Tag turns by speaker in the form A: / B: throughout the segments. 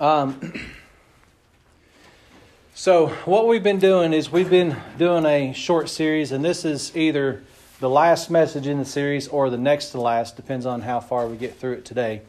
A: Um, so, what we've been doing is we've been doing a short series, and this is either the last message in the series or the next to last, depends on how far we get through it today,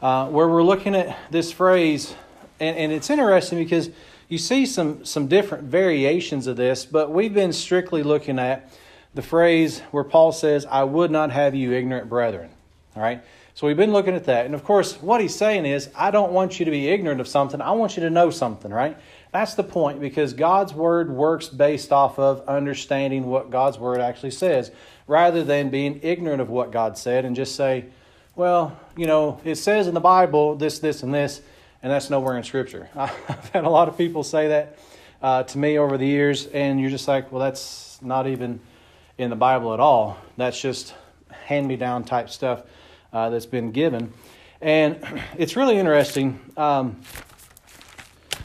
A: uh, where we're looking at this phrase, and, and it's interesting because you see some, some different variations of this, but we've been strictly looking at the phrase where Paul says, I would not have you ignorant brethren. All right? So we've been looking at that. And of course, what he's saying is, I don't want you to be ignorant of something. I want you to know something, right? That's the point because God's word works based off of understanding what God's word actually says rather than being ignorant of what God said and just say, well, you know, it says in the Bible this, this, and this, and that's nowhere in Scripture. I've had a lot of people say that uh, to me over the years, and you're just like, well, that's not even in the Bible at all. That's just hand me down type stuff uh, that's been given. And it's really interesting. Um,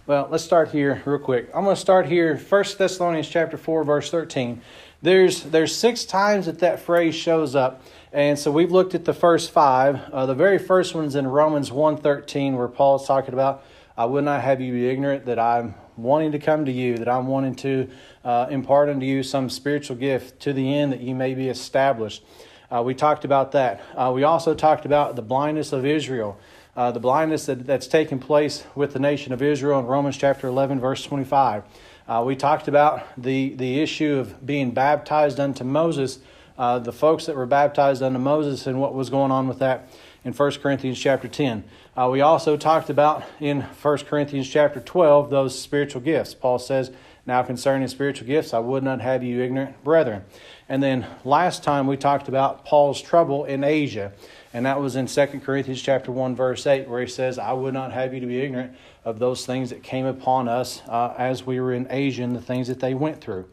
A: well, let's start here real quick. I'm going to start here, 1 Thessalonians chapter 4, verse 13. There's, there's six times that that phrase shows up. And so we've looked at the first five. Uh, the very first one's in Romans 1.13 where Paul's talking about, I would not have you be ignorant that I'm wanting to come to you, that I'm wanting to uh, impart unto you some spiritual gift to the end that you may be established. Uh, we talked about that. Uh, we also talked about the blindness of Israel, uh, the blindness that, that's taken place with the nation of Israel in Romans chapter 11, verse 25. Uh, we talked about the, the issue of being baptized unto Moses, uh, the folks that were baptized unto Moses, and what was going on with that in 1 Corinthians chapter 10. Uh, we also talked about in 1 Corinthians chapter 12 those spiritual gifts. Paul says, Now concerning spiritual gifts, I would not have you ignorant, brethren. And then last time we talked about Paul's trouble in Asia, and that was in 2 Corinthians chapter 1 verse 8 where he says, "I would not have you to be ignorant of those things that came upon us uh, as we were in Asia and the things that they went through."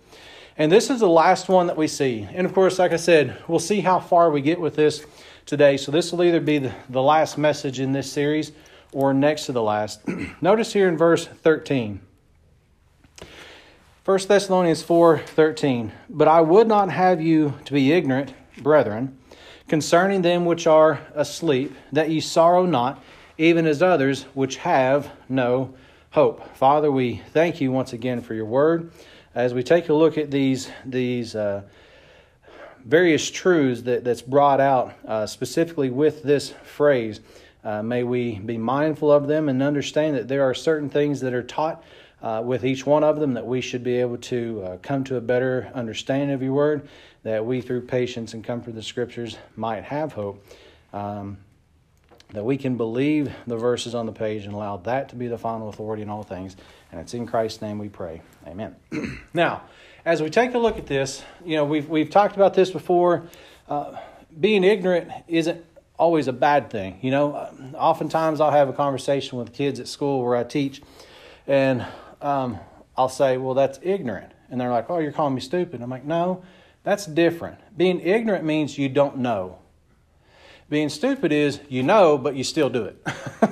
A: And this is the last one that we see. And of course, like I said, we'll see how far we get with this today. So this will either be the, the last message in this series or next to the last. Notice here in verse 13. 1 Thessalonians 4:13 But I would not have you to be ignorant, brethren, concerning them which are asleep, that ye sorrow not, even as others which have no hope. Father, we thank you once again for your word. As we take a look at these these uh, various truths that, that's brought out uh, specifically with this phrase, uh, may we be mindful of them and understand that there are certain things that are taught uh, with each one of them, that we should be able to uh, come to a better understanding of your word, that we, through patience and comfort of the scriptures, might have hope. Um, that we can believe the verses on the page and allow that to be the final authority in all things. And it's in Christ's name we pray. Amen. now, as we take a look at this, you know, we've, we've talked about this before. Uh, being ignorant isn't always a bad thing. You know, oftentimes I'll have a conversation with kids at school where I teach, and um, I'll say, well, that's ignorant. And they're like, oh, you're calling me stupid. I'm like, no, that's different. Being ignorant means you don't know. Being stupid is you know, but you still do it.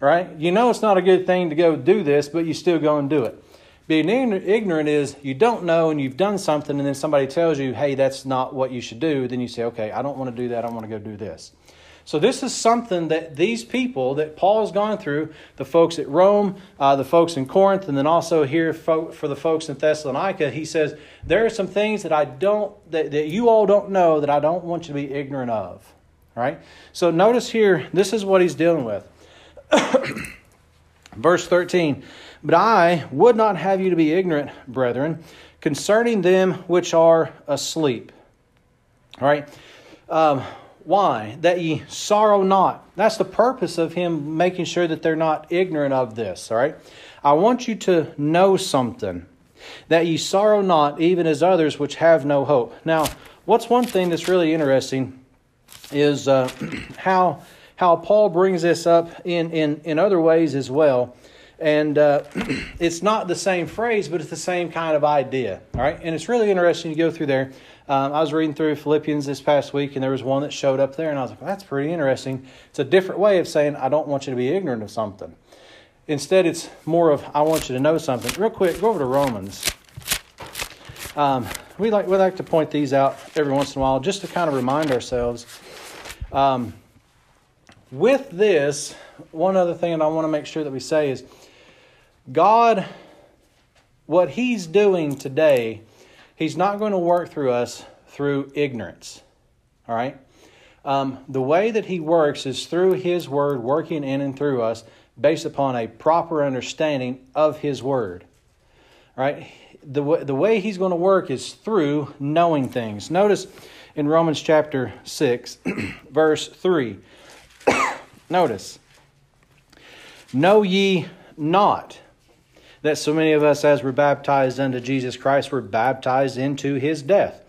A: right? You know it's not a good thing to go do this, but you still go and do it. Being ignorant is you don't know and you've done something, and then somebody tells you, hey, that's not what you should do. Then you say, okay, I don't want to do that. I want to go do this. So, this is something that these people that Paul's gone through the folks at Rome, uh, the folks in Corinth, and then also here for the folks in Thessalonica he says, There are some things that I don't, that, that you all don't know that I don't want you to be ignorant of. All right? So, notice here, this is what he's dealing with. Verse 13 But I would not have you to be ignorant, brethren, concerning them which are asleep. All right? Um, why? That ye sorrow not. That's the purpose of him making sure that they're not ignorant of this, all right? I want you to know something. That ye sorrow not, even as others which have no hope. Now, what's one thing that's really interesting is uh, how, how Paul brings this up in, in, in other ways as well. And uh, it's not the same phrase, but it's the same kind of idea, all right? And it's really interesting to go through there. Um, I was reading through Philippians this past week, and there was one that showed up there, and I was like, well, that's pretty interesting. It's a different way of saying, I don't want you to be ignorant of something. Instead, it's more of, I want you to know something. Real quick, go over to Romans. Um, we like we like to point these out every once in a while just to kind of remind ourselves. Um, with this, one other thing that I want to make sure that we say is God, what He's doing today, He's not going to work through us through ignorance. All right? Um, the way that He works is through His Word working in and through us based upon a proper understanding of His Word. All right? The, w- the way He's going to work is through knowing things. Notice in Romans chapter 6, verse 3. Notice, know ye not that so many of us, as we're baptized unto Jesus Christ, were baptized into his death.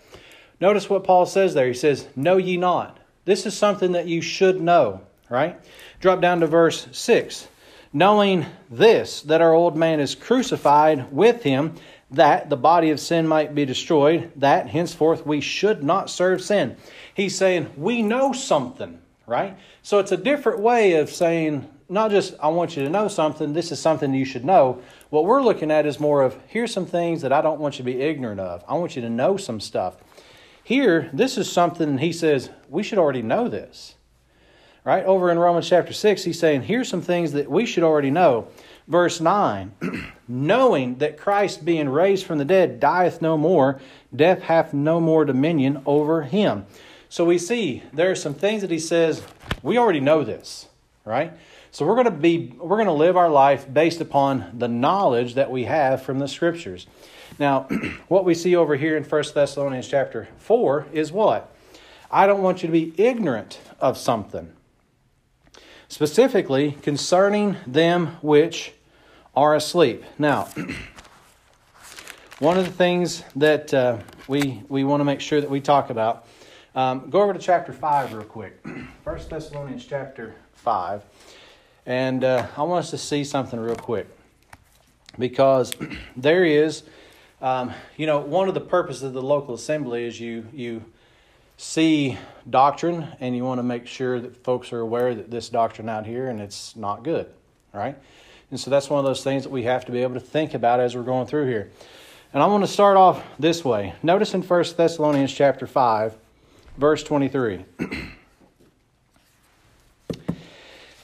A: Notice what Paul says there. He says, Know ye not. This is something that you should know, right? Drop down to verse 6. Knowing this, that our old man is crucified with him, that the body of sin might be destroyed, that henceforth we should not serve sin. He's saying, We know something, right? So it's a different way of saying, not just, I want you to know something, this is something you should know. What we're looking at is more of, here's some things that I don't want you to be ignorant of. I want you to know some stuff. Here, this is something he says, we should already know this. Right? Over in Romans chapter 6, he's saying, here's some things that we should already know. Verse 9, knowing that Christ being raised from the dead dieth no more, death hath no more dominion over him. So we see there are some things that he says, we already know this, right? So we're going to be we're going to live our life based upon the knowledge that we have from the scriptures. Now, what we see over here in 1 Thessalonians chapter 4 is what? I don't want you to be ignorant of something. Specifically concerning them which are asleep. Now, one of the things that uh, we we want to make sure that we talk about. Um, go over to chapter five real quick. First Thessalonians chapter five, and uh, I want us to see something real quick because there is, um, you know, one of the purposes of the local assembly is you you see doctrine and you want to make sure that folks are aware that this doctrine out here and it's not good, right? And so that's one of those things that we have to be able to think about as we're going through here. And I want to start off this way. Notice in 1 Thessalonians chapter 5, verse 23.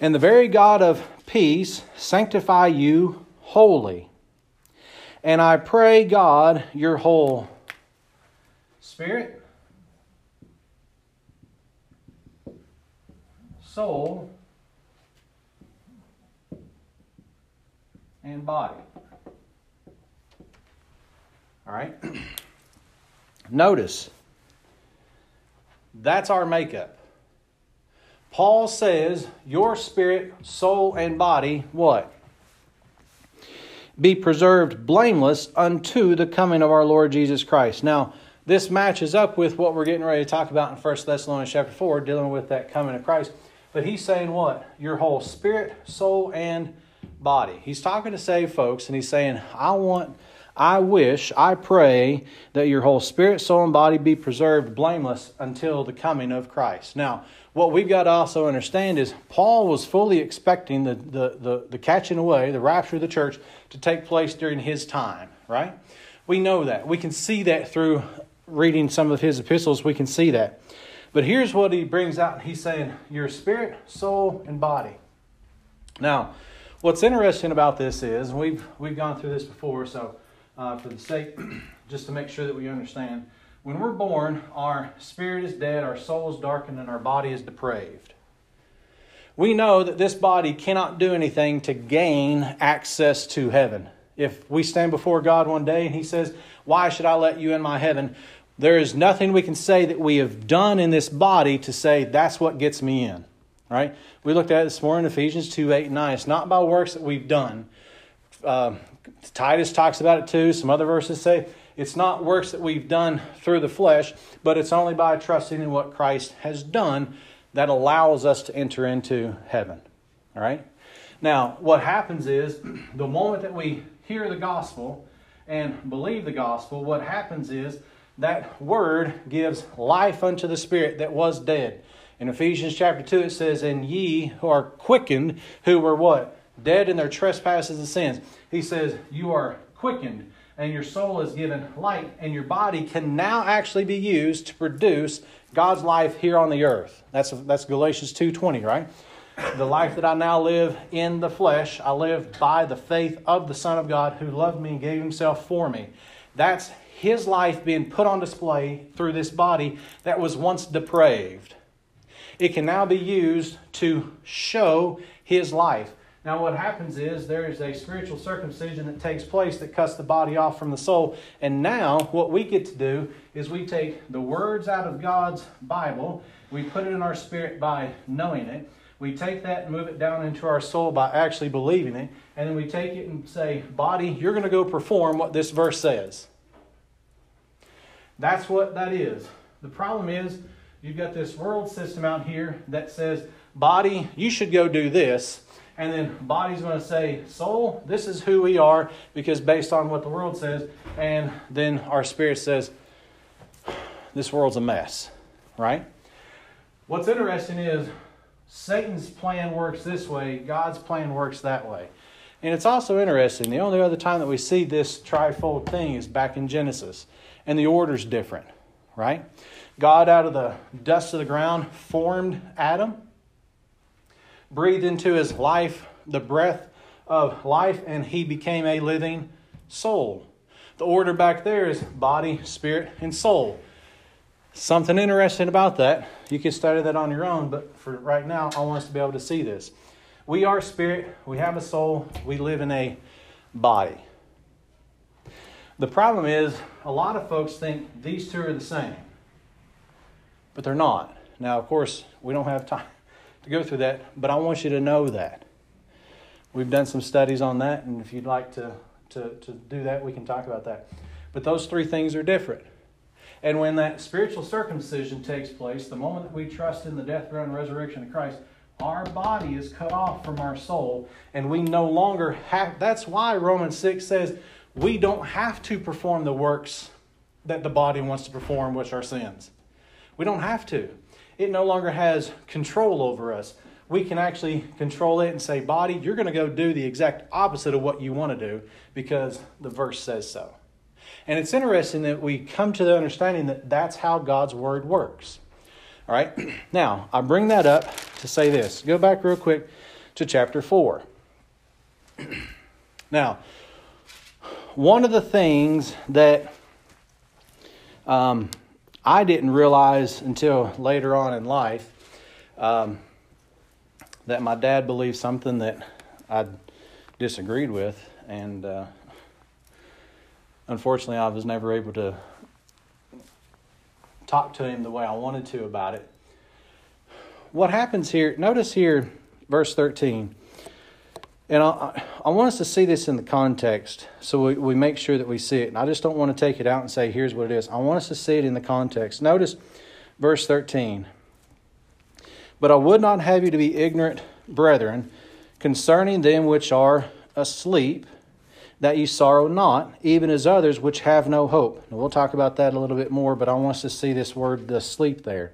A: and the very God of peace sanctify you wholly. And I pray God your whole spirit, soul, and body. All right? Notice, that's our makeup. Paul says, Your spirit, soul, and body, what? Be preserved blameless unto the coming of our Lord Jesus Christ. Now, this matches up with what we're getting ready to talk about in 1 Thessalonians chapter 4, dealing with that coming of Christ. But he's saying what? Your whole spirit, soul, and body. He's talking to saved folks, and he's saying, I want, I wish, I pray that your whole spirit, soul, and body be preserved blameless until the coming of Christ. Now, what we've got to also understand is Paul was fully expecting the, the, the, the catching away, the rapture of the church, to take place during his time, right? We know that. We can see that through reading some of his epistles. We can see that. But here's what he brings out. He's saying, Your spirit, soul, and body. Now, What's interesting about this is we've we've gone through this before, so uh, for the sake, just to make sure that we understand, when we're born, our spirit is dead, our soul is darkened, and our body is depraved. We know that this body cannot do anything to gain access to heaven. If we stand before God one day and He says, Why should I let you in my heaven? There is nothing we can say that we have done in this body to say, That's what gets me in. Right? We looked at it this morning, Ephesians 2 8 and 9. It's not by works that we've done. Uh, Titus talks about it too. Some other verses say it's not works that we've done through the flesh, but it's only by trusting in what Christ has done that allows us to enter into heaven. All right? Now, what happens is the moment that we hear the gospel and believe the gospel, what happens is that word gives life unto the spirit that was dead. In Ephesians chapter 2, it says, And ye who are quickened, who were what? Dead in their trespasses and sins. He says, You are quickened, and your soul is given light, and your body can now actually be used to produce God's life here on the earth. That's, that's Galatians 2.20, right? The life that I now live in the flesh, I live by the faith of the Son of God who loved me and gave himself for me. That's his life being put on display through this body that was once depraved. It can now be used to show his life. Now, what happens is there is a spiritual circumcision that takes place that cuts the body off from the soul. And now, what we get to do is we take the words out of God's Bible, we put it in our spirit by knowing it. We take that and move it down into our soul by actually believing it. And then we take it and say, Body, you're going to go perform what this verse says. That's what that is. The problem is, you've got this world system out here that says, Body, you should go do this and then body's going to say, soul, this is who we are because based on what the world says. And then our spirit says, this world's a mess, right? What's interesting is Satan's plan works this way, God's plan works that way. And it's also interesting, the only other time that we see this trifold thing is back in Genesis, and the order's different, right? God, out of the dust of the ground, formed Adam breathed into his life the breath of life, and he became a living soul. The order back there is body, spirit, and soul. Something interesting about that. You can study that on your own, but for right now, I want us to be able to see this. We are spirit, we have a soul, we live in a body. The problem is, a lot of folks think these two are the same, but they're not. Now, of course, we don't have time to go through that, but I want you to know that. We've done some studies on that, and if you'd like to, to, to do that, we can talk about that. But those three things are different. And when that spiritual circumcision takes place, the moment that we trust in the death, burial, and resurrection of Christ, our body is cut off from our soul, and we no longer have. That's why Romans 6 says we don't have to perform the works that the body wants to perform, which are sins. We don't have to it no longer has control over us. We can actually control it and say, Body, you're going to go do the exact opposite of what you want to do because the verse says so. And it's interesting that we come to the understanding that that's how God's word works. All right, now I bring that up to say this. Go back real quick to chapter 4. now, one of the things that um, I didn't realize until later on in life um, that my dad believed something that I disagreed with, and uh, unfortunately, I was never able to talk to him the way I wanted to about it. What happens here? Notice here, verse 13. And I, I want us to see this in the context so we, we make sure that we see it. And I just don't want to take it out and say, here's what it is. I want us to see it in the context. Notice verse 13. But I would not have you to be ignorant, brethren, concerning them which are asleep, that ye sorrow not, even as others which have no hope. Now, we'll talk about that a little bit more, but I want us to see this word, the sleep, there.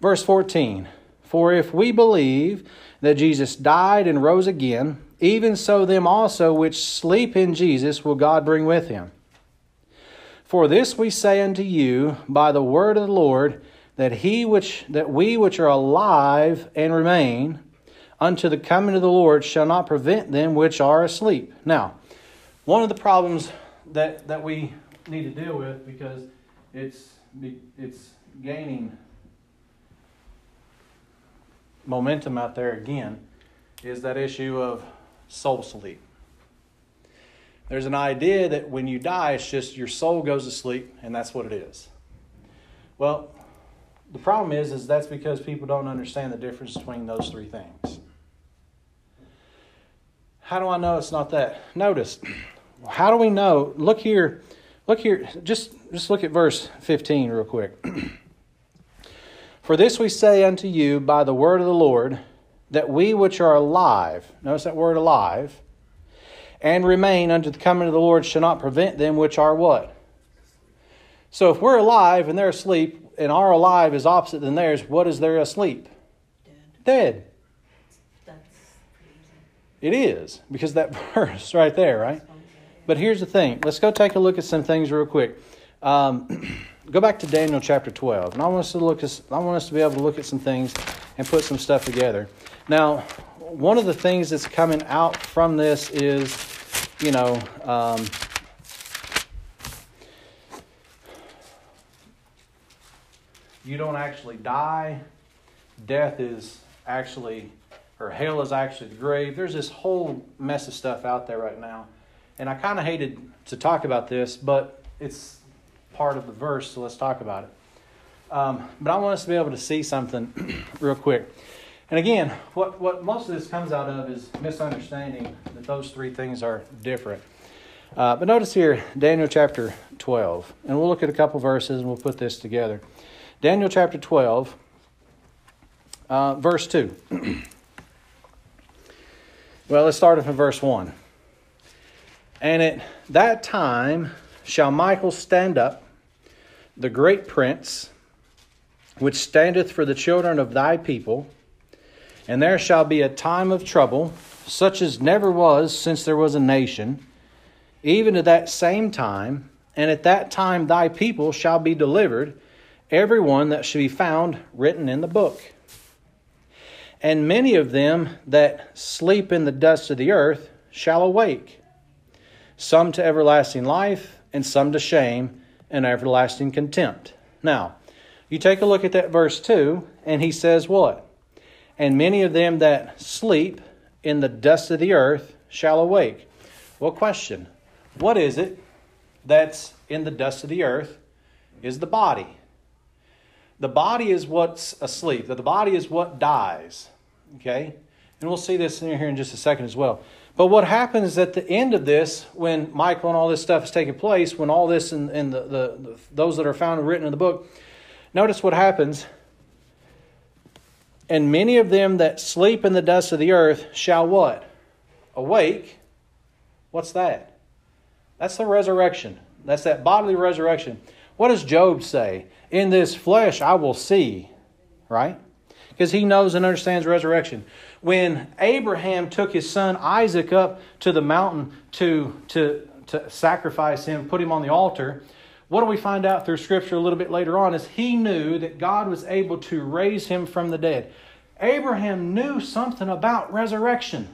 A: Verse 14 For if we believe that Jesus died and rose again, even so them also which sleep in Jesus will God bring with him. For this we say unto you by the word of the Lord, that he which that we which are alive and remain unto the coming of the Lord shall not prevent them which are asleep. Now, one of the problems that, that we need to deal with because it's it's gaining momentum out there again is that issue of soul sleep. There's an idea that when you die, it's just your soul goes to sleep, and that's what it is. Well, the problem is, is that's because people don't understand the difference between those three things. How do I know it's not that? Notice, how do we know? Look here, look here. Just just look at verse 15 real quick. For this we say unto you by the word of the Lord, that we which are alive, notice that word alive, and remain unto the coming of the Lord shall not prevent them which are what? So if we're alive and they're asleep, and our alive is opposite than theirs, what is their asleep? Dead. Dead. It is, because that verse right there, right? But here's the thing. Let's go take a look at some things real quick. Um, go back to Daniel chapter 12. And I want us to look at, I want us to be able to look at some things and put some stuff together. Now, one of the things that's coming out from this is, you know, um, you don't actually die. Death is actually, or hell is actually the grave. There's this whole mess of stuff out there right now. And I kind of hated to talk about this, but it's part of the verse, so let's talk about it. Um, but I want us to be able to see something real quick. And again, what, what most of this comes out of is misunderstanding that those three things are different. Uh, but notice here, Daniel chapter 12. And we'll look at a couple verses and we'll put this together. Daniel chapter 12, uh, verse 2. well, let's start from verse 1. And at that time shall Michael stand up, the great prince, which standeth for the children of thy people and there shall be a time of trouble, such as never was since there was a nation, even to that same time. And at that time thy people shall be delivered, every one that shall be found written in the book. And many of them that sleep in the dust of the earth shall awake, some to everlasting life, and some to shame and everlasting contempt. Now, you take a look at that verse 2, and he says what? and many of them that sleep in the dust of the earth shall awake. Well, question What is it that's in the dust of the earth? Is the body. The body is what's asleep, the body is what dies. Okay? And we'll see this in here in just a second as well. But what happens at the end of this, when Michael and all this stuff is taking place, when all this and, and the, the, the, those that are found written in the book, notice what happens and many of them that sleep in the dust of the earth shall what? Awake. What's that? That's the resurrection. That's that bodily resurrection. What does Job say? In this flesh I will see, right? Because he knows and understands resurrection. When Abraham took his son Isaac up to the mountain to, to, to sacrifice him, put him on the altar, what do we find out through Scripture a little bit later on is he knew that God was able to raise him from the dead. Abraham knew something about resurrection.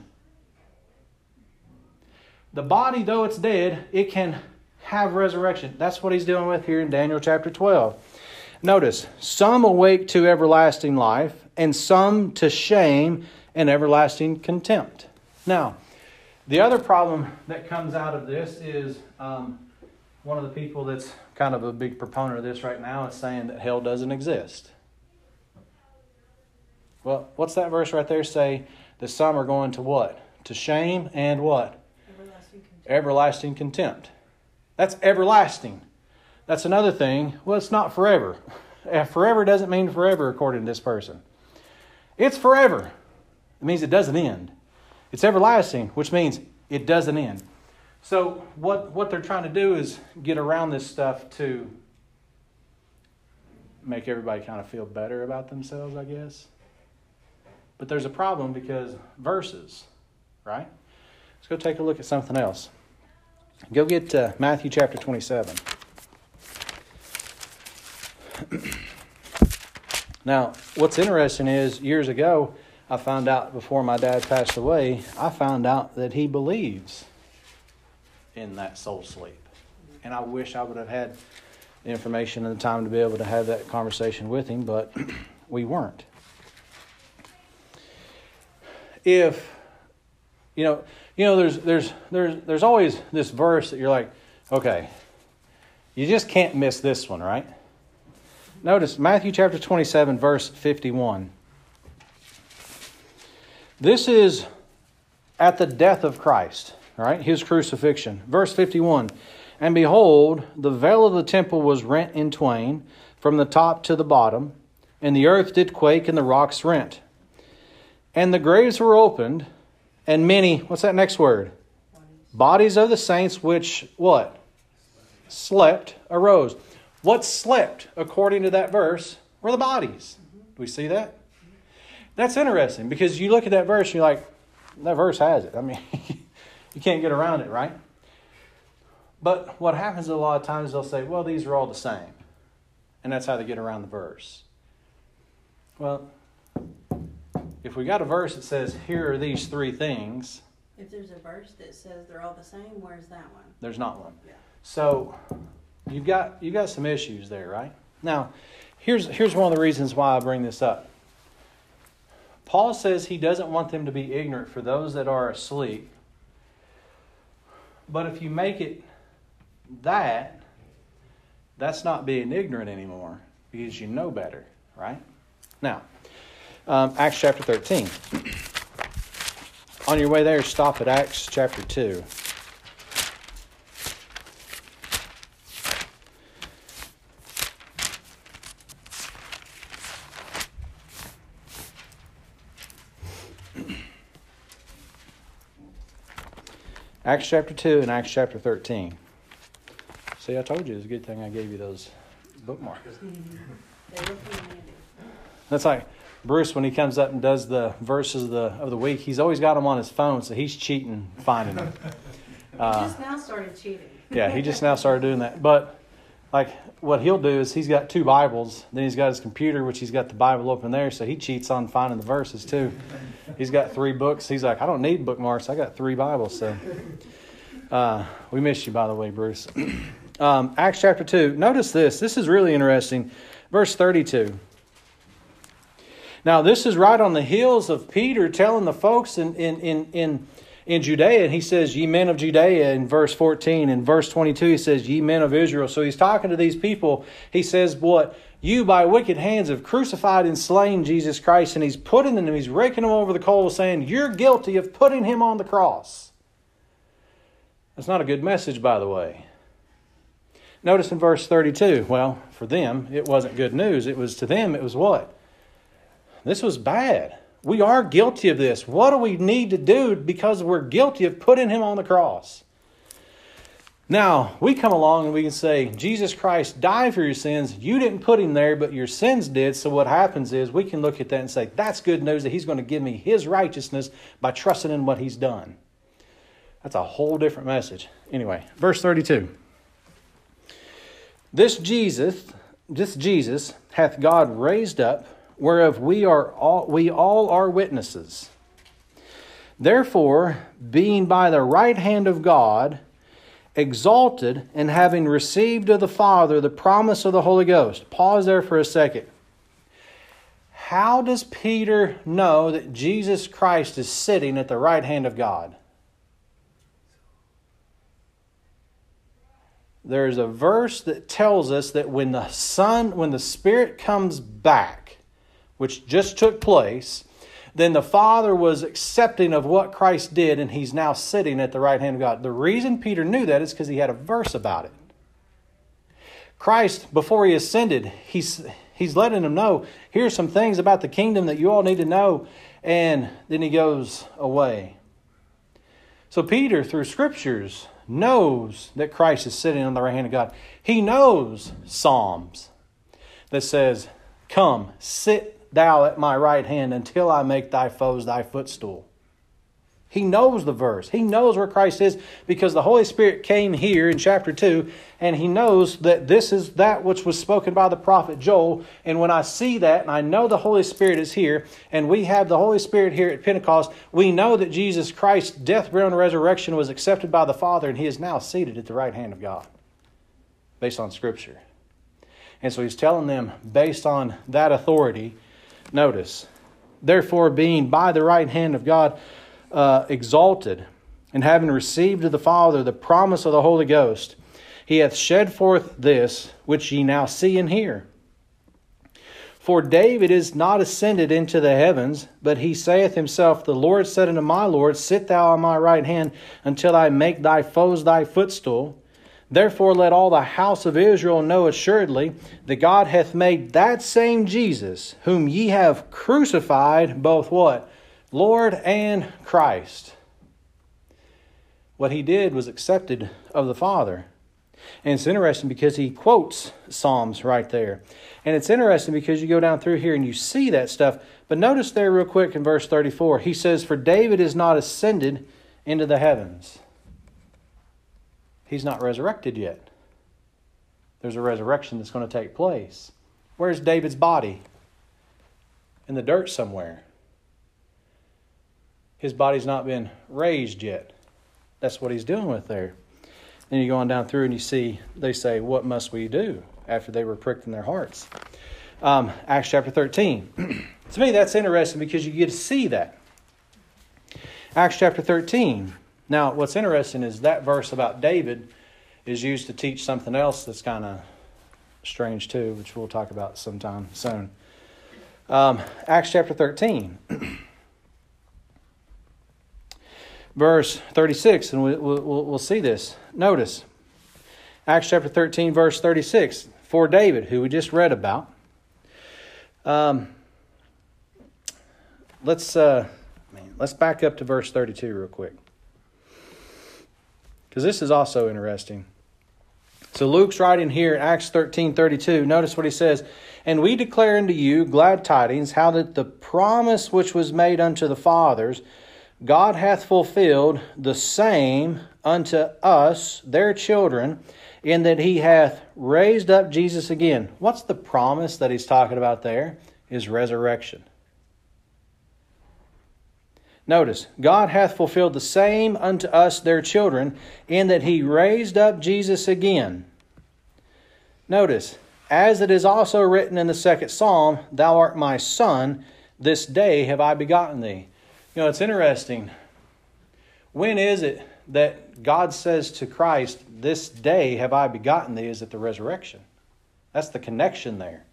A: The body, though it's dead, it can have resurrection. That's what he's dealing with here in Daniel chapter 12. Notice, some awake to everlasting life, and some to shame and everlasting contempt. Now, the other problem that comes out of this is um, one of the people that's kind of a big proponent of this right now is saying that hell doesn't exist. Well, what's that verse right there say? That some are going to what? To shame and what? Everlasting contempt. Everlasting contempt. That's everlasting. That's another thing. Well, it's not forever. forever doesn't mean forever, according to this person. It's forever. It means it doesn't end. It's everlasting, which means it doesn't end. So what what they're trying to do is get around this stuff to make everybody kind of feel better about themselves, I guess. But there's a problem because verses, right? Let's go take a look at something else. Go get uh, Matthew chapter 27. now, what's interesting is years ago, I found out before my dad passed away, I found out that he believes in that soul sleep. And I wish I would have had the information and the time to be able to have that conversation with him, but we weren't. If you know, you know, there's there's there's there's always this verse that you're like, okay, you just can't miss this one, right? Notice Matthew chapter 27, verse 51. This is at the death of Christ. right? his crucifixion. Verse 51 And behold, the veil of the temple was rent in twain from the top to the bottom, and the earth did quake, and the rocks rent. And the graves were opened, and many, what's that next word? Bodies of the saints which, what? Slept, arose. What slept, according to that verse, were the bodies. Do we see that? That's interesting because you look at that verse, and you're like, that verse has it. I mean, You can't get around it, right? But what happens a lot of times, they'll say, well, these are all the same. And that's how they get around the verse. Well, if we got a verse that says, here are these three things,
B: If there's a verse that says they're all the same, where's that one?
A: there's not one.
B: Yeah.
A: So you've got you've got some issues there, right? Now, here's here's one of the reasons why I bring this up. Paul says he doesn't want them to be ignorant for those that are asleep. But if you make it that, that's not being ignorant anymore because you know better, right? Now, um, Acts chapter 13. On your way there, stop at Acts chapter 2. Acts chapter 2 and Acts chapter 13. See, I told you it's a good thing I gave you those bookmarks.
B: They look handy.
A: That's like Bruce when he comes up and does the verses of the of the week. He's always got them on his phone, so he's cheating finding them.
B: He
A: Uh,
B: just now started cheating.
A: yeah, he just now started doing that. But like what he'll do is he's got two Bibles, then he's got his computer, which he's got the Bible open there, so he cheats on finding the verses too. He's got three books. He's like, I don't need bookmarks. I got three Bibles. So uh, we miss you, by the way, Bruce. Um, Acts chapter two. Notice this. This is really interesting. Verse thirty-two. Now, this is right on the heels of Peter telling the folks in, in, in, in, in Judea, and he says, Ye men of Judea in verse 14. In verse 22, he says, Ye men of Israel. So he's talking to these people. He says, What? You by wicked hands have crucified and slain Jesus Christ, and he's putting them, he's raking them over the coals, saying, You're guilty of putting him on the cross. That's not a good message, by the way. Notice in verse 32, well, for them, it wasn't good news. It was to them, it was what? This was bad. We are guilty of this. What do we need to do because we're guilty of putting him on the cross? Now, we come along and we can say, Jesus Christ died for your sins. You didn't put him there, but your sins did. So, what happens is we can look at that and say, that's good news that he's going to give me his righteousness by trusting in what he's done. That's a whole different message. Anyway, verse 32. This Jesus, this Jesus hath God raised up, whereof we are all we all are witnesses. Therefore, being by the right hand of God exalted and having received of the Father the promise of the Holy Ghost. Pause there for a second. How does Peter know that Jesus Christ is sitting at the right hand of God? There's a verse that tells us that when the Son, when the Spirit comes back, which just took place, then the Father was accepting of what Christ did, and he's now sitting at the right hand of God. The reason Peter knew that is because he had a verse about it. Christ, before he ascended, he's, he's letting them know here's some things about the kingdom that you all need to know, and then he goes away. So, Peter, through scriptures, knows that Christ is sitting on the right hand of God. He knows Psalms that says, Come, sit thou at my right hand until I make thy foes thy footstool. He knows the verse. He knows where Christ is because the Holy Spirit came here in chapter 2 and he knows that this is that which was spoken by the prophet Joel. And when I see that and I know the Holy Spirit is here and we have the Holy Spirit here at Pentecost, we know that Jesus Christ's death, burial, and resurrection was accepted by the Father and he is now seated at the right hand of God based on Scripture. And so he's telling them, based on that authority, notice, therefore, being by the right hand of God, uh, exalted, and having received of the Father the promise of the Holy Ghost, he hath shed forth this which ye now see and hear. For David is not ascended into the heavens, but he saith himself, The Lord said unto my Lord, Sit thou on my right hand until I make thy foes thy footstool. Therefore, let all the house of Israel know assuredly that God hath made that same Jesus, whom ye have crucified, both what? Lord and Christ. What he did was accepted of the Father. And it's interesting because he quotes Psalms right there. And it's interesting because you go down through here and you see that stuff. But notice there, real quick, in verse 34, he says, For David is not ascended into the heavens. He's not resurrected yet. There's a resurrection that's going to take place. Where's David's body? In the dirt somewhere. His body's not been raised yet. That's what he's dealing with there. Then you go on down through and you see, they say, What must we do after they were pricked in their hearts? Um, Acts chapter 13. to me, that's interesting because you get to see that. Acts chapter 13. Now, what's interesting is that verse about David is used to teach something else that's kind of strange too, which we'll talk about sometime soon. Um, Acts chapter 13, verse 36, and we, will we'll see this. Notice, Acts chapter 13, verse 36, for David, who we just read about. Um, let's, uh, let's back up to verse 32 real quick. Because this is also interesting. So Luke's writing here in Acts 13 32. Notice what he says. And we declare unto you glad tidings, how that the promise which was made unto the fathers, God hath fulfilled the same unto us, their children, in that he hath raised up Jesus again. What's the promise that he's talking about there? Is resurrection. Notice, God hath fulfilled the same unto us, their children, in that he raised up Jesus again. Notice, as it is also written in the second psalm, Thou art my son, this day have I begotten thee. You know, it's interesting. When is it that God says to Christ, This day have I begotten thee? Is at the resurrection. That's the connection there.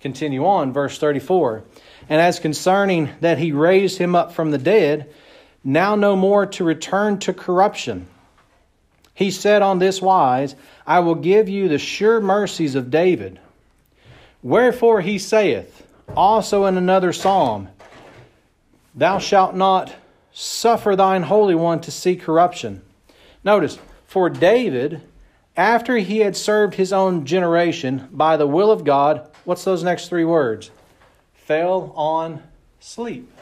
A: Continue on, verse 34. And as concerning that he raised him up from the dead, now no more to return to corruption. He said on this wise, I will give you the sure mercies of David. Wherefore he saith, also in another psalm, Thou shalt not suffer thine Holy One to see corruption. Notice, for David, after he had served his own generation by the will of God, what's those next three words? fell on sleep.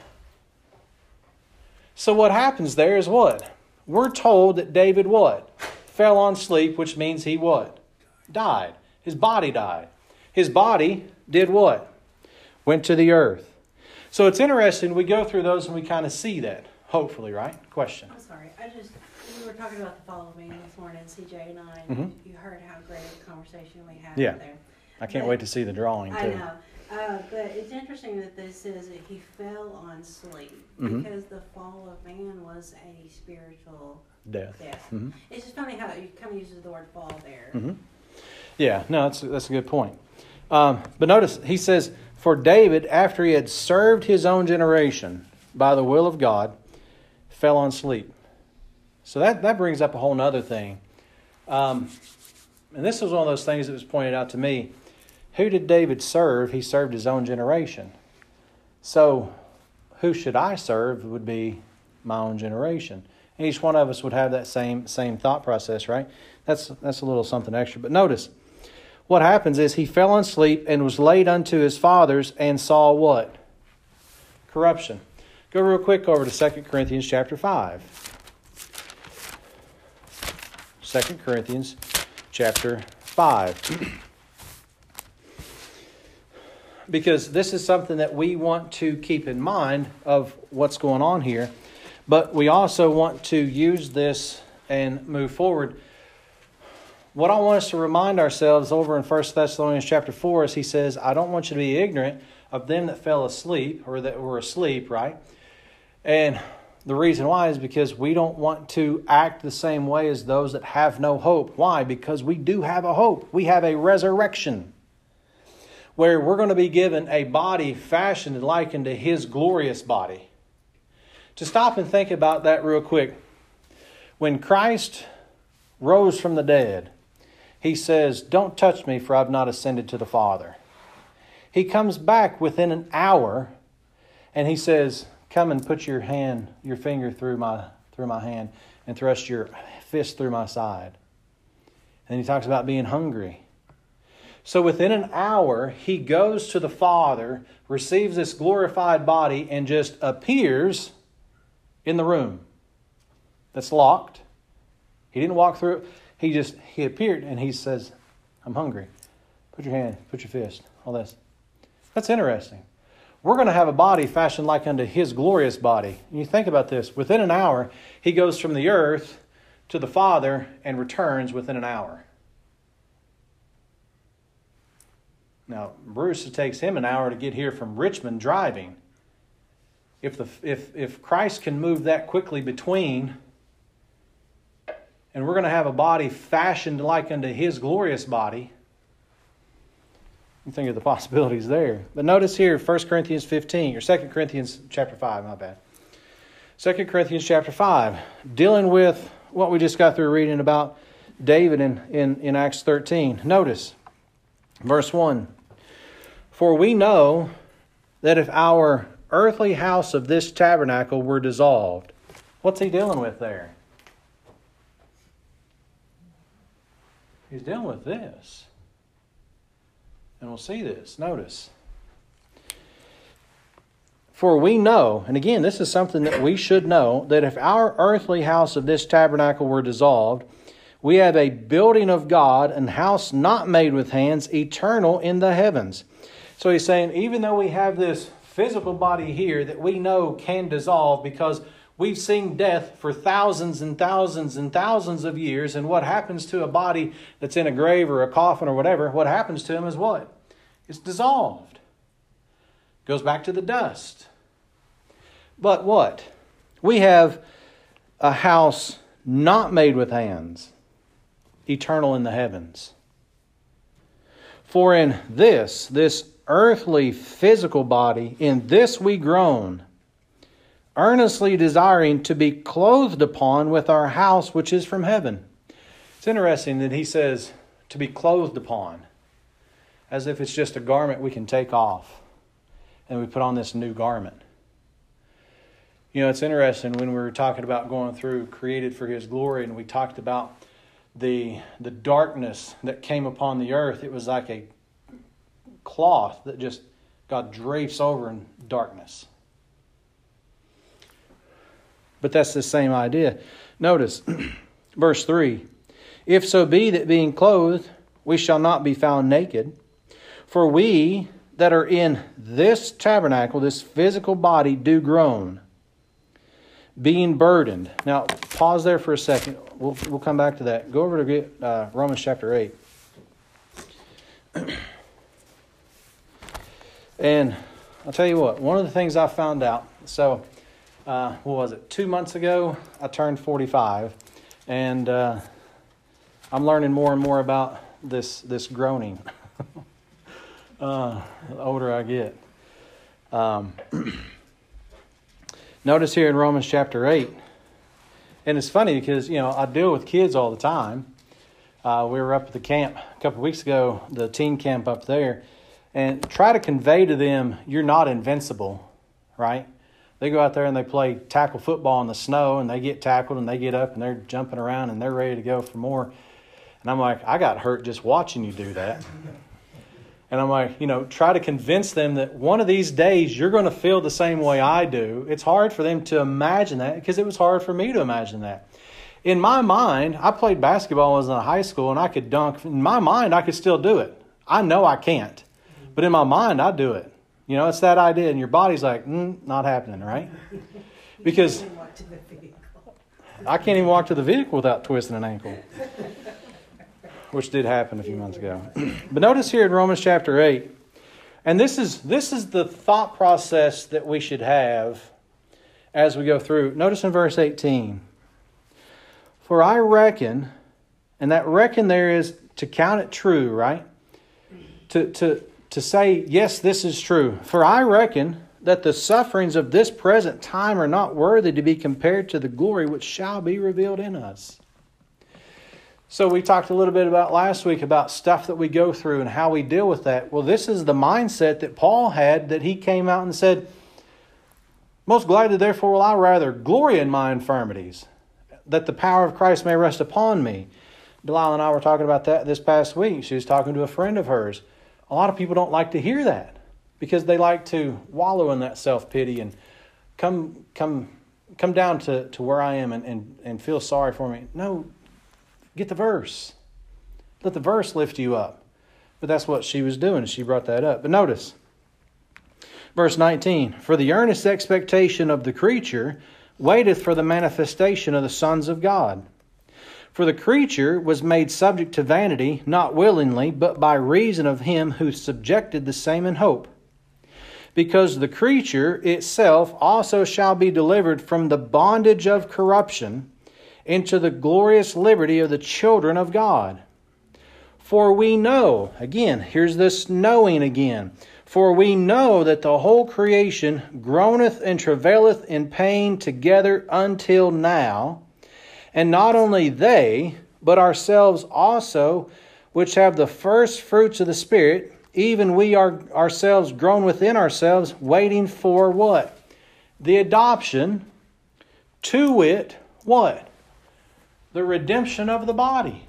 A: So what happens there is what? We're told that David what? Fell on sleep, which means he what? Died. His body died. His body did what? Went to the earth. So it's interesting. We go through those and we kind of see that. Hopefully, right? Question.
B: I'm sorry. I just, we were talking about the man this morning, CJ and I, and
A: Mhm.
B: you heard how great a conversation we had
A: Yeah.
B: there.
A: I can't
B: But-
A: wait to see the drawing
B: I
A: too.
B: know. Uh, but it's interesting that this says that he fell on sleep
A: Mhm.
B: because the fall of man was a spiritual
A: Death.
B: death.
A: Mhm.
B: It's just funny how you kind of uses the word fall there.
A: hmm Yeah, no, that's that's a good point. Um, but notice he says, "For David, after he had served his own generation by the will of God, fell on sleep." So that that brings up a whole other thing. Um, and this was one of those things that was pointed out to me. Who did David serve? He served his own generation. So, who should I serve? Would be my own generation. And each one of us would have that same same thought process, right? That's that's a little something extra. But notice what happens is he fell on sleep and was laid unto his fathers and saw what? Corruption. Go real quick over to 2 Corinthians chapter 5. 2 Corinthians chapter 5. because this is something that we want to keep in mind of what's going on here, but we also want to use this and move forward. What I want us to remind ourselves over in 1 Thessalonians chapter 4 is he says, I don't want you to be ignorant of them that fell asleep or that were asleep, right? And the reason why is because we don't want to act the same way as those that have no hope. Why? Because we do have a hope. We have a resurrection where we're going to be given a body fashioned and likened to his glorious body. To stop and think about that real quick. When Christ rose from the dead, he says, Don't touch me, for I've not ascended to the Father. He comes back within an hour and he says, Come and put your hand, your finger through my through my hand and thrust your fist through my side. And he talks about being hungry. So within an hour, he goes to the Father, receives this glorified body, and just appears in the room that's locked. He didn't walk through it. He just he appeared and he says, I'm hungry. Put your hand, put your fist all this. That's interesting. We're going to have a body fashioned like unto his glorious body. And you think about this within an hour, he goes from the earth to the Father and returns within an hour. Now, Bruce, it takes him an hour to get here from Richmond driving. If, the, if, if Christ can move that quickly between, and we're going to have a body fashioned like unto his glorious body, you think of the possibilities there. But notice here, 1 Corinthians 15, or 2 Corinthians chapter 5, my bad. 2 Corinthians chapter 5, dealing with what we just got through reading about David in, in, in Acts 13. Notice, verse 1 For we know that if our earthly house of this tabernacle were dissolved, what's he dealing with there? He's dealing with this. And we'll see this. Notice. For we know, and again, this is something that we should know, that if our earthly house of this tabernacle were dissolved, we have a building of God, and house not made with hands, eternal in the heavens. So he's saying, even though we have this physical body here that we know can dissolve because we've seen death for thousands and thousands and thousands of years, and what happens to a body that's in a grave or a coffin or whatever, what happens to him is what? It's dissolved goes back to the dust. But what? We have a house not made with hands, eternal in the heavens. For in this, this earthly physical body, in this we groan, earnestly desiring to be clothed upon with our house which is from heaven. It's interesting that he says to be clothed upon, as if it's just a garment we can take off and we put on this new garment. You know, it's interesting when we were talking about going through created for his glory and we talked about the the darkness that came upon the earth, it was like a cloth that just God drapes over in darkness. But that's the same idea. Notice verse 3 If so be that being clothed, we shall not be found naked, for we that are in this tabernacle, this physical body, do groan, being burdened. Now, pause there for a second. We'll, we'll come back to that. Go over to uh, Romans chapter 8. and I'll tell you what, one of the things I found out, so uh, what was it, two months ago, I turned 45, and uh, I'm learning more and more about this, this groaning. uh, the older I get. Um, notice here in Romans chapter 8, and it's funny because, you know, I deal with kids all the time. Uh, we were up at the camp a couple weeks ago, the teen camp up there, and try to convey to them you're not invincible, right? They go out there and they play tackle football in the snow and they get tackled and they get up and they're jumping around and they're ready to go for more. And I'm like, I got hurt just watching you do that. And I'm like, you know, try to convince them that one of these days you're going to feel the same way I do. It's hard for them to imagine that because it was hard for me to imagine that. In my mind, I played basketball when I was in high school and I could dunk. In my mind, I could still do it. I know I can't, but in my mind, I do it. You know, it's that idea, and your body's like, mm, not happening, right? Because I can't even walk to the vehicle without twisting an ankle which did happen a few months ago. but notice here in Romans chapter 8, and this is this is the thought process that we should have as we go through. Notice in verse 18. For I reckon, and that reckon there is to count it true, right? To to to say, yes, this is true. For I reckon that the sufferings of this present time are not worthy to be compared to the glory which shall be revealed in us. So we talked a little bit about last week about stuff that we go through and how we deal with that. Well, this is the mindset that Paul had that he came out and said, Most gladly, therefore, will I rather glory in my infirmities, that the power of Christ may rest upon me. Delilah and I were talking about that this past week. She was talking to a friend of hers. A lot of people don't like to hear that because they like to wallow in that self pity and come come come down to, to where I am and, and, and feel sorry for me. No, Get the verse. Let the verse lift you up. But that's what she was doing. She brought that up. But notice, verse 19 For the earnest expectation of the creature waiteth for the manifestation of the sons of God. For the creature was made subject to vanity, not willingly, but by reason of him who subjected the same in hope. Because the creature itself also shall be delivered from the bondage of corruption into the glorious liberty of the children of God. For we know, again, here's this knowing again. For we know that the whole creation groaneth and travaileth in pain together until now. And not only they, but ourselves also, which have the first fruits of the Spirit, even we are ourselves groan within ourselves, waiting for what? The adoption, to wit, what? The redemption of the body.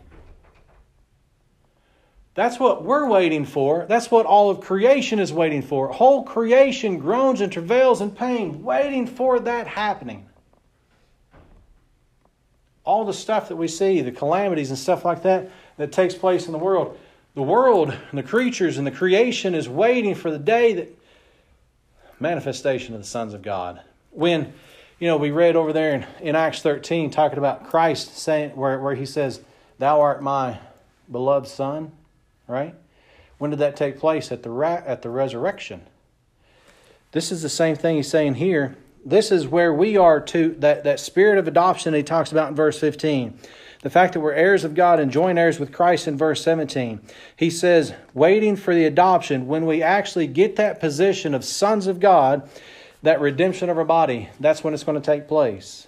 A: That's what we're waiting for. That's what all of creation is waiting for. Whole creation groans and travails in pain, waiting for that happening. All the stuff that we see, the calamities and stuff like that, that takes place in the world, the world and the creatures and the creation is waiting for the day that manifestation of the sons of God. When, you know, we read over there in, in Acts 13 talking about Christ saying where, where he says, Thou art my beloved son right? When did that take place? At the, ra- at the resurrection. This is the same thing he's saying here. This is where we are to, that, that spirit of adoption he talks about in verse 15. The fact that we're heirs of God and joint heirs with Christ in verse 17. He says, waiting for the adoption, when we actually get that position of sons of God, that redemption of our body, that's when it's going to take place.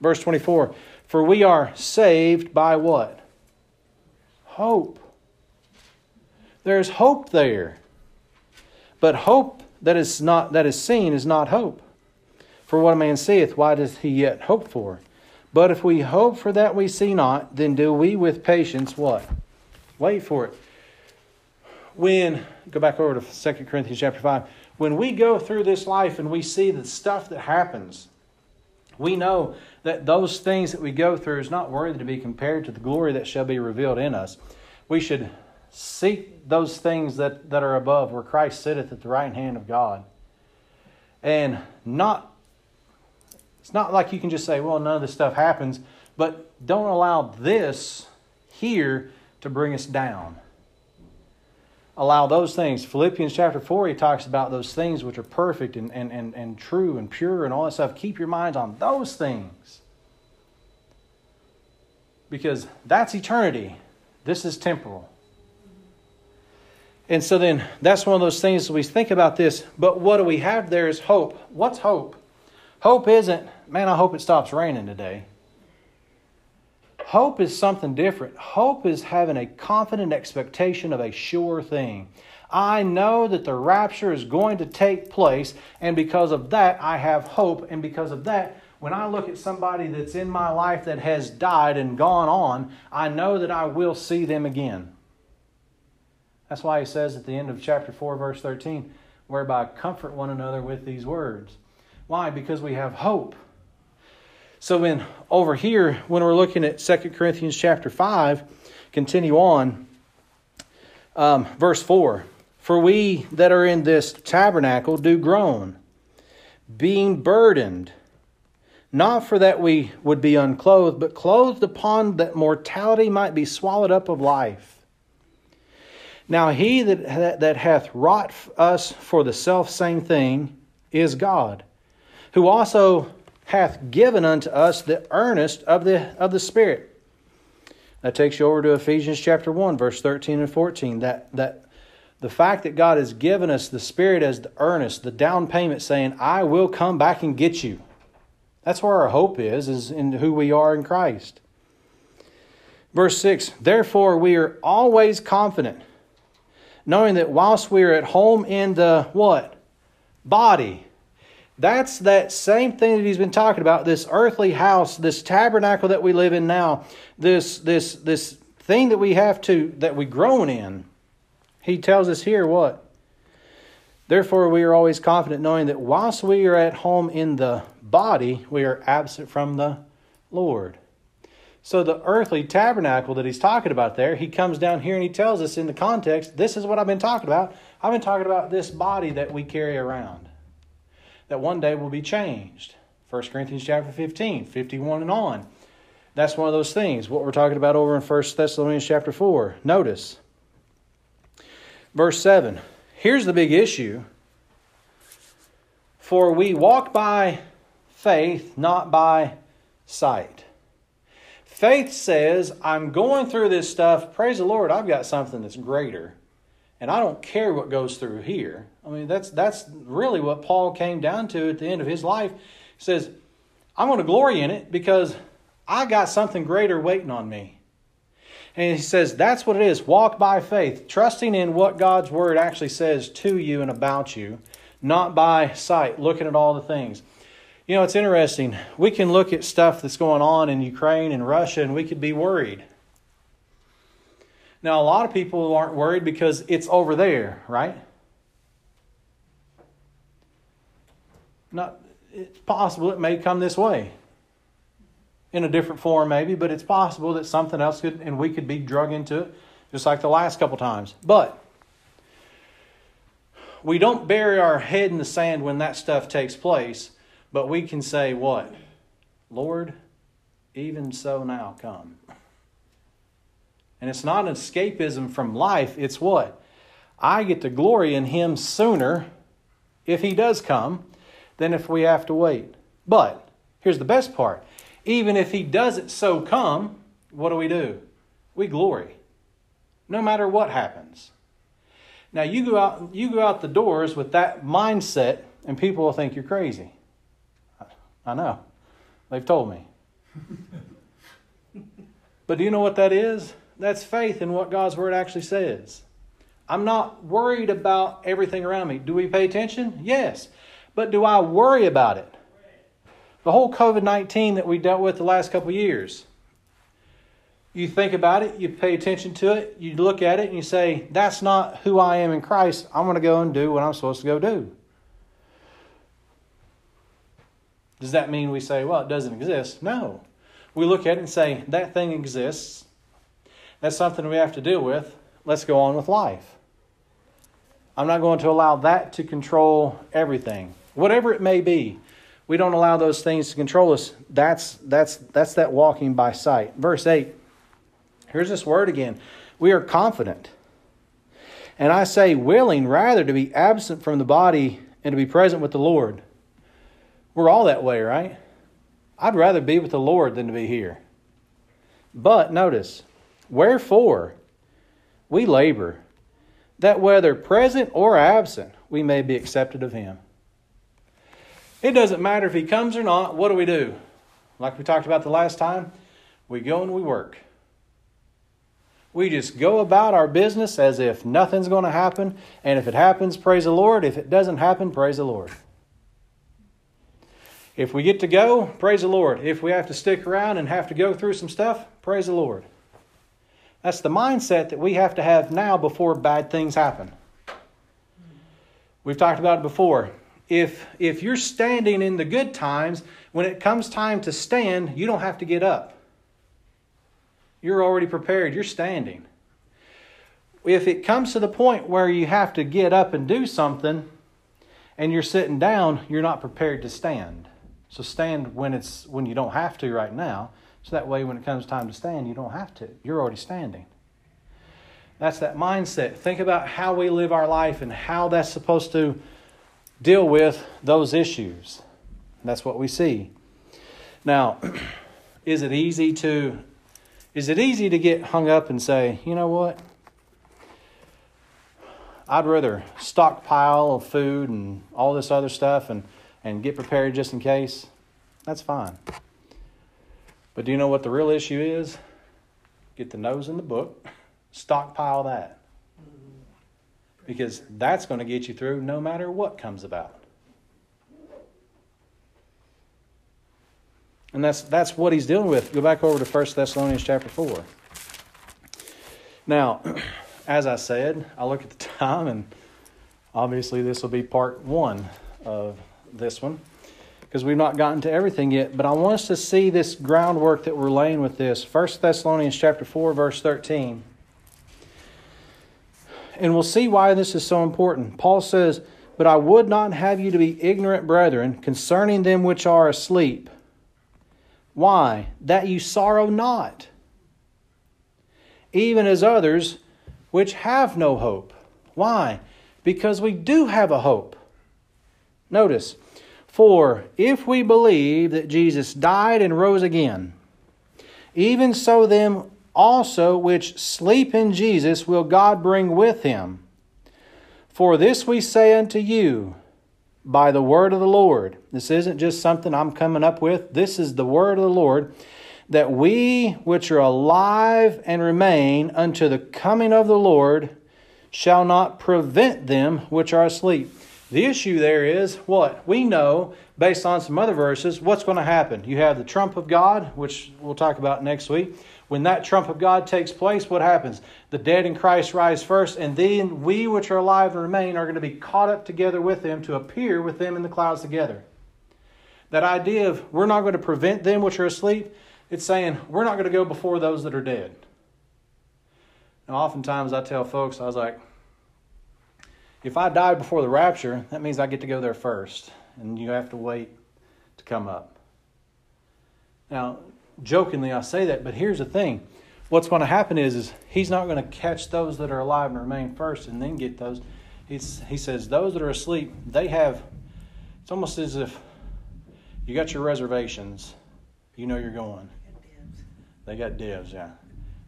A: Verse 24, for we are saved by what? Hope. There's hope there. But hope that is not that is seen is not hope. For what a man seeth, why does he yet hope for? But if we hope for that we see not, then do we with patience what? Wait for it. When go back over to 2 Corinthians chapter 5. When we go through this life and we see the stuff that happens, we know that those things that we go through is not worthy to be compared to the glory that shall be revealed in us. We should Seek those things that, that are above, where Christ sitteth at the right hand of God. And not, it's not like you can just say, well, none of this stuff happens, but don't allow this here to bring us down. Allow those things. Philippians chapter 4, he talks about those things which are perfect and, and, and, and true and pure and all that stuff. Keep your minds on those things. Because that's eternity. This is temporal. And so then that's one of those things we think about this, but what do we have there is hope. What's hope? Hope isn't, man, I hope it stops raining today. Hope is something different. Hope is having a confident expectation of a sure thing. I know that the rapture is going to take place, and because of that, I have hope. And because of that, when I look at somebody that's in my life that has died and gone on, I know that I will see them again. That's why he says at the end of chapter 4, verse 13, whereby comfort one another with these words. Why? Because we have hope. So when over here, when we're looking at 2 Corinthians chapter 5, continue on, um, verse 4 For we that are in this tabernacle do groan, being burdened, not for that we would be unclothed, but clothed upon that mortality might be swallowed up of life. Now he that, that hath wrought us for the self same thing is God, who also hath given unto us the earnest of the, of the Spirit. That takes you over to Ephesians chapter 1, verse 13 and 14. That, that the fact that God has given us the Spirit as the earnest, the down payment saying, I will come back and get you. That's where our hope is, is in who we are in Christ. Verse 6 Therefore we are always confident knowing that whilst we are at home in the what? Body. That's that same thing that he's been talking about, this earthly house, this tabernacle that we live in now, this this this thing that we have to that we groan in. He tells us here what? Therefore we are always confident knowing that whilst we are at home in the body, we are absent from the Lord. So the earthly tabernacle that he's talking about there, he comes down here and he tells us in the context, this is what I've been talking about. I've been talking about this body that we carry around. That one day will be changed. 1 Corinthians chapter 15, 51 and on. That's one of those things. What we're talking about over in 1 Thessalonians chapter 4. Notice. Verse 7. Here's the big issue. For we walk by faith, not by sight. Faith says, I'm going through this stuff. Praise the Lord, I've got something that's greater. And I don't care what goes through here. I mean, that's, that's really what Paul came down to at the end of his life. He says, I'm going to glory in it because I got something greater waiting on me. And he says, that's what it is. Walk by faith, trusting in what God's word actually says to you and about you, not by sight, looking at all the things. You know, it's interesting. We can look at stuff that's going on in Ukraine and Russia and we could be worried. Now, a lot of people aren't worried because it's over there, right? Not, it's possible it may come this way in a different form, maybe, but it's possible that something else could, and we could be drug into it, just like the last couple times. But we don't bury our head in the sand when that stuff takes place but we can say, what? Lord, even so now come. And it's not an escapism from life, it's what? I get to glory in Him sooner if He does come than if we have to wait. But here's the best part even if He doesn't so come, what do we do? We glory, no matter what happens. Now you go out you go out the doors with that mindset and people will think you're crazy. I know. They've told me. but do you know what that is? That's faith in what God's Word actually says. I'm not worried about everything around me. Do we pay attention? Yes. But do I worry about it? The whole COVID 19 that we dealt with the last couple years. You think about it, you pay attention to it, you look at it, and you say, That's not who I am in Christ. I'm going to go and do what I'm supposed to go do. Does that mean we say, well, it doesn't exist? No. We look at it and say, that thing exists. That's something we have to deal with. Let's go on with life. I'm not going to allow that to control everything, whatever it may be. We don't allow those things to control us. That's, that's, that's that walking by sight. Verse 8. Here's this word again. We are confident. And I say, willing rather to be absent from the body and to be present with the Lord. We're all that way, right? I'd rather be with the Lord than to be here. But notice, wherefore we labor, that whether present or absent, we may be accepted of Him. It doesn't matter if He comes or not, what do we do? Like we talked about the last time, we go and we work. We just go about our business as if nothing's going to happen. And if it happens, praise the Lord. If it doesn't happen, praise the Lord. If we get to go, praise the Lord. If we have to stick around and have to go through some stuff, praise the Lord. That's the mindset that we have to have now before bad things happen. We've talked about it before. If if you're standing in the good times, when it comes time to stand, you don't have to get up. You're already prepared. You're standing. If it comes to the point where you have to get up and do something and you're sitting down, you're not prepared to stand. So stand when it's when you don't have to right now. So that way when it comes time to stand, you don't have to. You're already standing. That's that mindset. Think about how we live our life and how that's supposed to deal with those issues. That's what we see. Now, is it easy to is it easy to get hung up and say, you know what? I'd rather stockpile of food and all this other stuff and and get prepared just in case, that's fine. But do you know what the real issue is? Get the nose in the book, stockpile that. Because that's going to get you through no matter what comes about. And that's that's what he's dealing with. Go back over to 1 Thessalonians chapter 4. Now, as I said, I look at the time and obviously this will be part 1 of this one because we've not gotten to everything yet. But I want us to see this groundwork that we're laying with this. 1 Thessalonians chapter 4, verse 13. And we'll see why this is so important. Paul says, But I would not have you to be ignorant, brethren, concerning them which are asleep. Why? That you sorrow not, even as others which have no hope. Why? Because we do have a hope. Notice, for if we believe that Jesus died and rose again, even so them also which sleep in Jesus will God bring with him. For this we say unto you by the word of the Lord. This isn't just something I'm coming up with. This is the word of the Lord that we which are alive and remain unto the coming of the Lord shall not prevent them which are asleep. The issue there is what? We know, based on some other verses, what's going to happen. You have the trump of God, which we'll talk about next week. When that trump of God takes place, what happens? The dead in Christ rise first, and then we which are alive and remain are going to be caught up together with them to appear with them in the clouds together. That idea of we're not going to prevent them which are asleep, it's saying we're not going to go before those that are dead. Now, oftentimes I tell folks, I was like, if I die before the rapture, that means I get to go there first, and you have to wait to come up. Now, jokingly I say that, but here's the thing. What's going to happen is, is he's not going to catch those that are alive and remain first and then get those. He's, he says those that are asleep, they have, it's almost as if you got your reservations. You know you're going. They got dibs, yeah.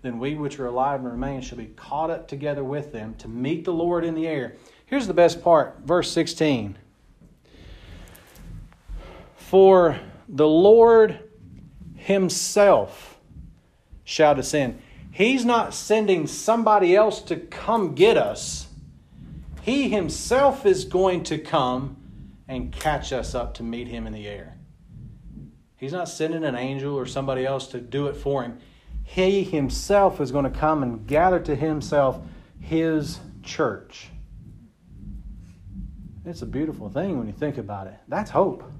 A: Then we which are alive and remain shall be caught up together with them to meet the Lord in the air. Here's the best part, verse 16. For the Lord himself shall descend. He's not sending somebody else to come get us. He himself is going to come and catch us up to meet him in the air. He's not sending an angel or somebody else to do it for him. He himself is going to come and gather to himself his church. It's a beautiful thing when you think about it. That's hope.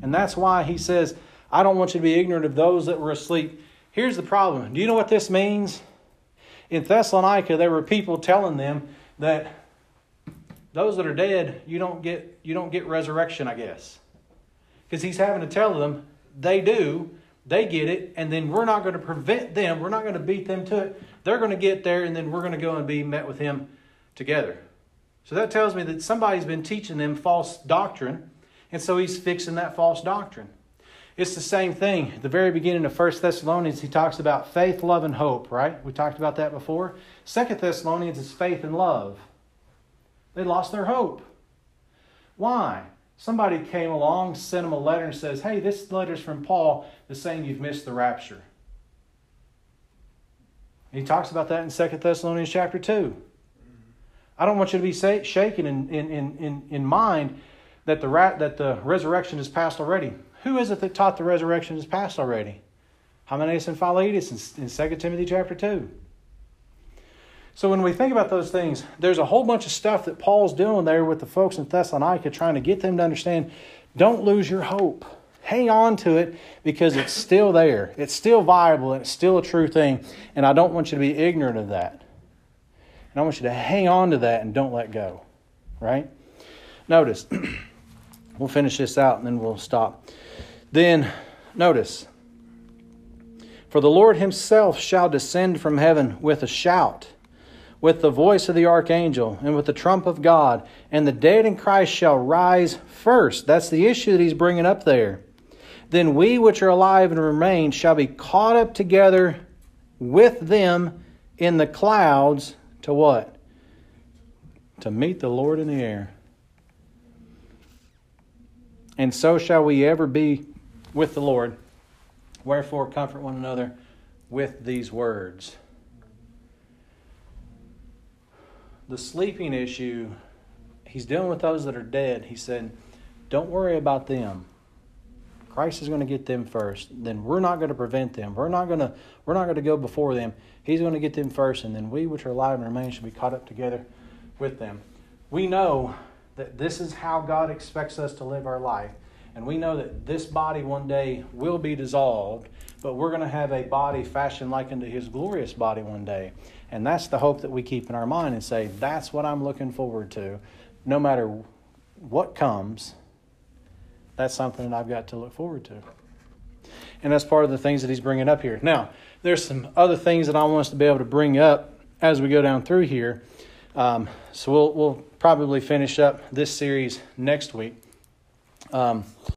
A: And that's why he says, I don't want you to be ignorant of those that were asleep. Here's the problem. Do you know what this means? In Thessalonica, there were people telling them that those that are dead, you don't get you don't get resurrection, I guess. Because he's having to tell them they do, they get it, and then we're not going to prevent them, we're not going to beat them to it. They're going to get there, and then we're going to go and be met with him together. So that tells me that somebody's been teaching them false doctrine, and so he's fixing that false doctrine. It's the same thing. At the very beginning of 1 Thessalonians, he talks about faith, love, and hope, right? We talked about that before. 2 Thessalonians is faith and love. They lost their hope. Why? Somebody came along, sent them a letter, and says, Hey, this letter's from Paul that's saying you've missed the rapture. He talks about that in 2 Thessalonians chapter 2. I don't want you to be shaken in, in, in, in mind that the, that the resurrection is past already. Who is it that taught the resurrection is past already? Hymenaeus and Philetus in, in 2 Timothy chapter 2. So when we think about those things, there's a whole bunch of stuff that Paul's doing there with the folks in Thessalonica trying to get them to understand don't lose your hope. Hang on to it because it's still there. It's still viable and it's still a true thing. And I don't want you to be ignorant of that. And I want you to hang on to that and don't let go. Right? Notice, we'll finish this out and then we'll stop. Then, notice, for the Lord himself shall descend from heaven with a shout, with the voice of the archangel, and with the trump of God, and the dead in Christ shall rise first. That's the issue that he's bringing up there. Then we which are alive and remain shall be caught up together with them in the clouds to what? To meet the Lord in the air. And so shall we ever be with the Lord. Wherefore, comfort one another with these words. The sleeping issue, he's dealing with those that are dead. He said, Don't worry about them. Christ is going to get them first. Then we're not going to prevent them. We're not going to we're not going to go before them. He's going to get them first, and then we which are alive and remain shall be caught up together with them. We know that this is how God expects us to live our life. And we know that this body one day will be dissolved, but we're going to have a body fashioned like unto his glorious body one day. And that's the hope that we keep in our mind and say, that's what I'm looking forward to. No matter what comes, that's something that I've got to look forward to. And that's part of the things that he's bringing up here. Now, there's some other things that I want us to be able to bring up as we go down through here. Um, so we'll, we'll probably finish up this series next week. Um,